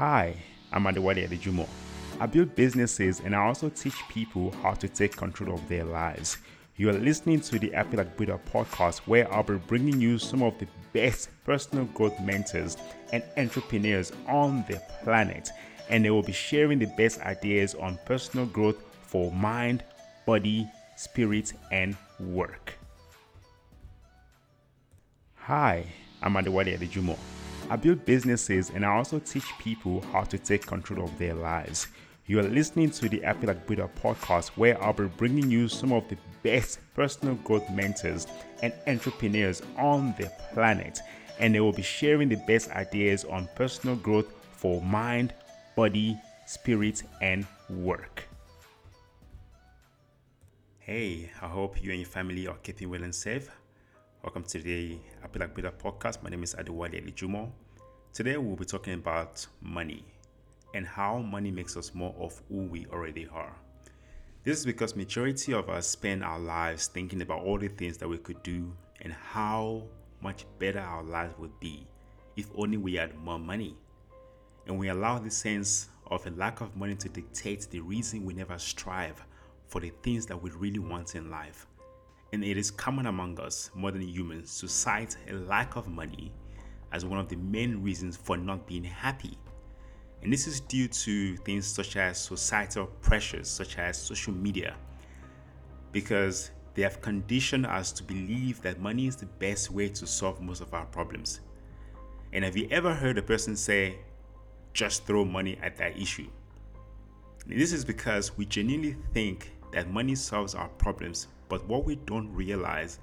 Hi, I'm Adewale Adejumo. I build businesses and I also teach people how to take control of their lives. You are listening to the Like Buddha podcast, where I'll be bringing you some of the best personal growth mentors and entrepreneurs on the planet, and they will be sharing the best ideas on personal growth for mind, body, spirit, and work. Hi, I'm Adewale Adejumo. I build businesses and I also teach people how to take control of their lives. You are listening to the Like Buddha podcast, where I'll be bringing you some of the best personal growth mentors and entrepreneurs on the planet, and they will be sharing the best ideas on personal growth for mind, body, spirit, and work. Hey, I hope you and your family are keeping well and safe. Welcome to the Happy Like Buddha podcast. My name is Adewale Adejumo. Today we'll be talking about money and how money makes us more of who we already are. This is because majority of us spend our lives thinking about all the things that we could do and how much better our lives would be if only we had more money. And we allow the sense of a lack of money to dictate the reason we never strive for the things that we really want in life and it is common among us, modern humans, to cite a lack of money as one of the main reasons for not being happy. And this is due to things such as societal pressures, such as social media, because they have conditioned us to believe that money is the best way to solve most of our problems. And have you ever heard a person say, just throw money at that issue? And this is because we genuinely think that money solves our problems but what we don't realize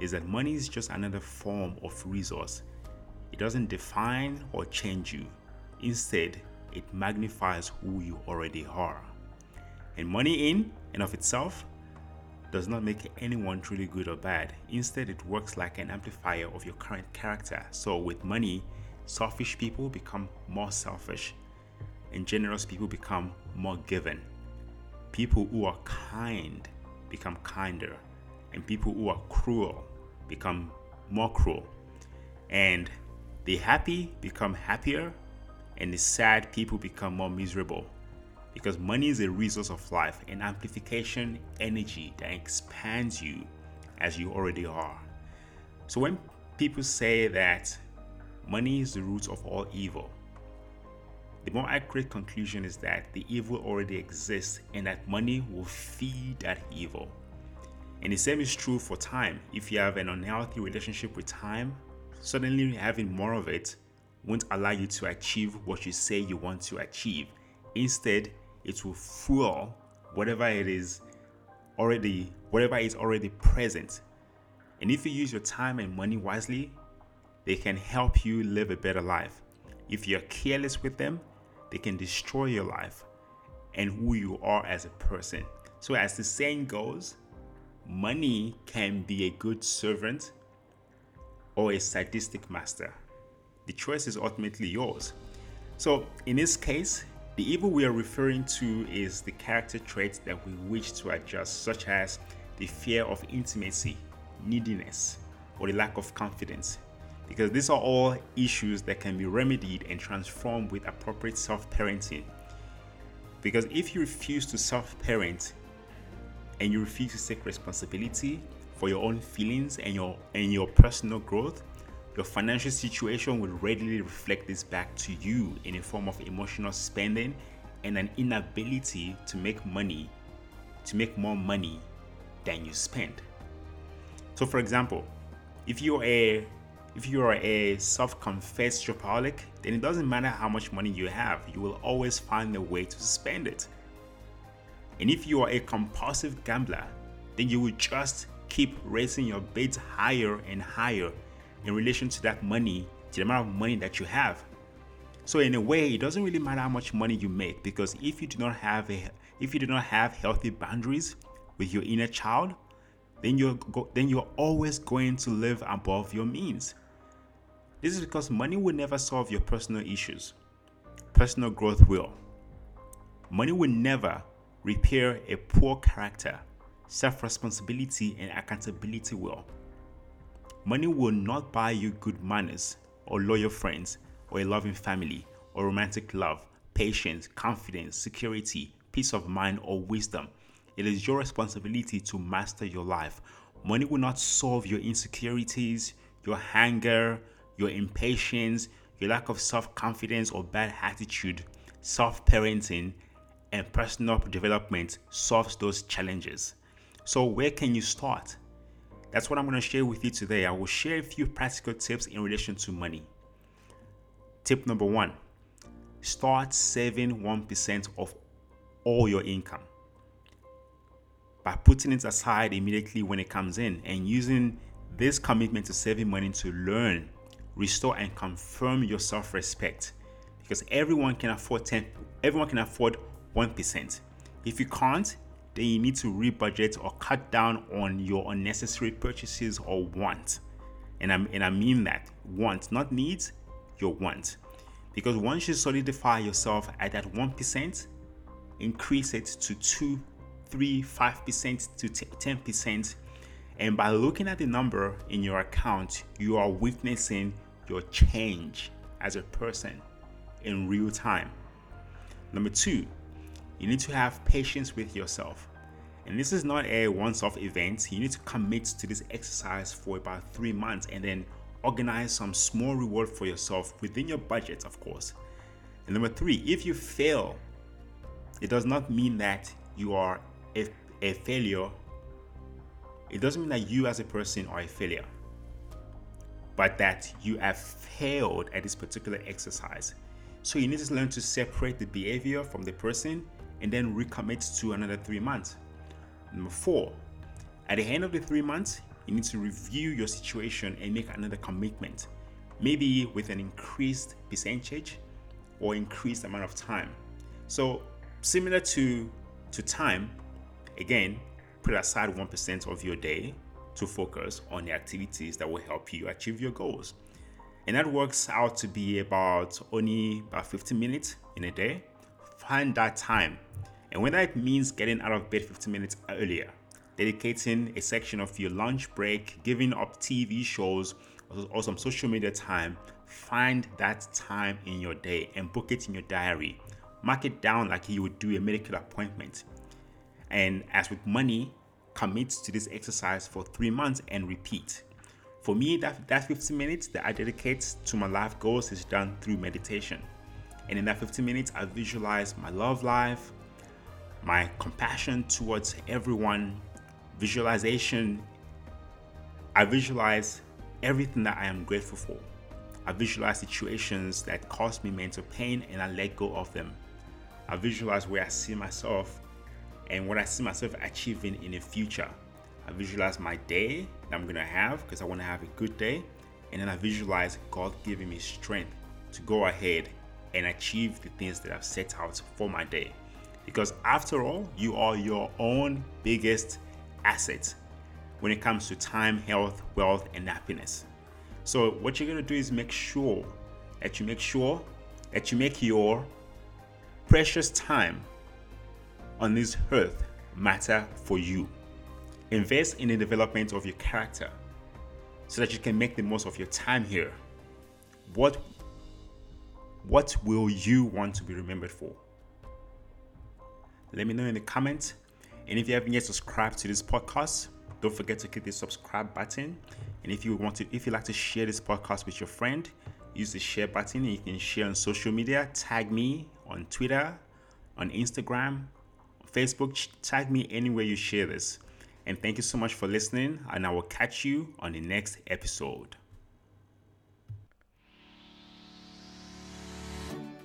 is that money is just another form of resource. It doesn't define or change you. Instead, it magnifies who you already are. And money in and of itself does not make anyone truly good or bad. Instead, it works like an amplifier of your current character. So, with money, selfish people become more selfish, and generous people become more given. People who are kind become kinder, and people who are cruel become more cruel. And the happy become happier, and the sad people become more miserable. Because money is a resource of life, an amplification energy that expands you as you already are. So when people say that money is the root of all evil, the more accurate conclusion is that the evil already exists and that money will feed that evil. And the same is true for time. If you have an unhealthy relationship with time, suddenly having more of it won't allow you to achieve what you say you want to achieve. Instead, it will fuel whatever it is already whatever is already present. And if you use your time and money wisely, they can help you live a better life. If you're careless with them, they can destroy your life and who you are as a person. So, as the saying goes, money can be a good servant or a sadistic master. The choice is ultimately yours. So, in this case, the evil we are referring to is the character traits that we wish to adjust, such as the fear of intimacy, neediness, or the lack of confidence, because these are all issues that can be remedied and transformed with appropriate self parenting. Because if you refuse to self parent and you refuse to take responsibility for your own feelings and your and your personal growth, your financial situation will readily reflect this back to you in a form of emotional spending and an inability to make money, to make more money than you spend. So for example, if you're a if you are a self-confessed shopaholic, then it doesn't matter how much money you have, you will always find a way to spend it. And if you are a compulsive gambler, then you will just keep raising your bets higher and higher in relation to that money, to the amount of money that you have. So in a way, it doesn't really matter how much money you make because if you do not have a if you do not have healthy boundaries with your inner child, then you're go, then you're always going to live above your means. This is because money will never solve your personal issues. Personal growth will. Money will never repair a poor character. Self responsibility and accountability will. Money will not buy you good manners, or loyal friends, or a loving family, or romantic love, patience, confidence, security, peace of mind, or wisdom. It is your responsibility to master your life. Money will not solve your insecurities, your anger, your impatience, your lack of self confidence or bad attitude. Self parenting and personal development solves those challenges. So, where can you start? That's what I'm going to share with you today. I will share a few practical tips in relation to money. Tip number one start saving 1% of all your income by putting it aside immediately when it comes in and using this commitment to saving money to learn, restore, and confirm your self respect. Because everyone can afford 10, everyone can afford 1%. If you can't, then you need to rebudget or cut down on your unnecessary purchases or wants. And I, and I mean that want, not needs, your want. Because once you solidify yourself at that 1%, increase it to 2, 3, 5% to 10%. And by looking at the number in your account, you are witnessing your change as a person in real time. Number two, you need to have patience with yourself. And this is not a once off event. You need to commit to this exercise for about three months and then organize some small reward for yourself within your budget, of course. And number three, if you fail, it does not mean that you are a, a failure. It doesn't mean that you as a person are a failure, but that you have failed at this particular exercise. So you need to learn to separate the behavior from the person and then recommit to another three months. Number four, at the end of the three months, you need to review your situation and make another commitment, maybe with an increased percentage or increased amount of time. So, similar to, to time, again, put aside 1% of your day to focus on the activities that will help you achieve your goals. And that works out to be about only about 15 minutes in a day. Find that time and whether it means getting out of bed 15 minutes earlier, dedicating a section of your lunch break, giving up TV shows or some social media time, find that time in your day and book it in your diary. Mark it down like you would do a medical appointment. And as with money, commit to this exercise for three months and repeat. For me, that, that 15 minutes that I dedicate to my life goals is done through meditation. And in that 15 minutes, I visualize my love life, my compassion towards everyone, visualization. I visualize everything that I am grateful for. I visualize situations that cause me mental pain and I let go of them. I visualize where I see myself and what I see myself achieving in the future. I visualize my day that I'm gonna have because I wanna have a good day. And then I visualize God giving me strength to go ahead and achieve the things that I've set out for my day. Because after all, you are your own biggest asset when it comes to time, health, wealth, and happiness. So, what you're gonna do is make sure that you make sure that you make your precious time on this earth matter for you. Invest in the development of your character so that you can make the most of your time here. What what will you want to be remembered for? Let me know in the comments. And if you haven't yet subscribed to this podcast, don't forget to click the subscribe button. And if you want to, if you like to share this podcast with your friend, use the share button and you can share on social media. Tag me on Twitter, on Instagram, Facebook. Tag me anywhere you share this. And thank you so much for listening. And I will catch you on the next episode.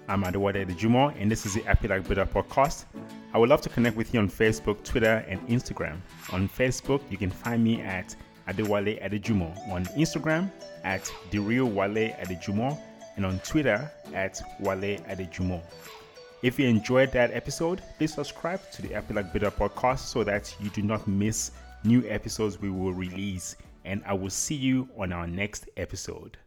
I'm Adewale Adejumo, and this is the Like Buddha podcast. I would love to connect with you on Facebook, Twitter, and Instagram. On Facebook, you can find me at Adewale Adejumo. On Instagram, at The Real Wale Adejumo. And on Twitter, at Wale Adejumo. If you enjoyed that episode, please subscribe to the Like Buddha podcast so that you do not miss new episodes we will release. And I will see you on our next episode.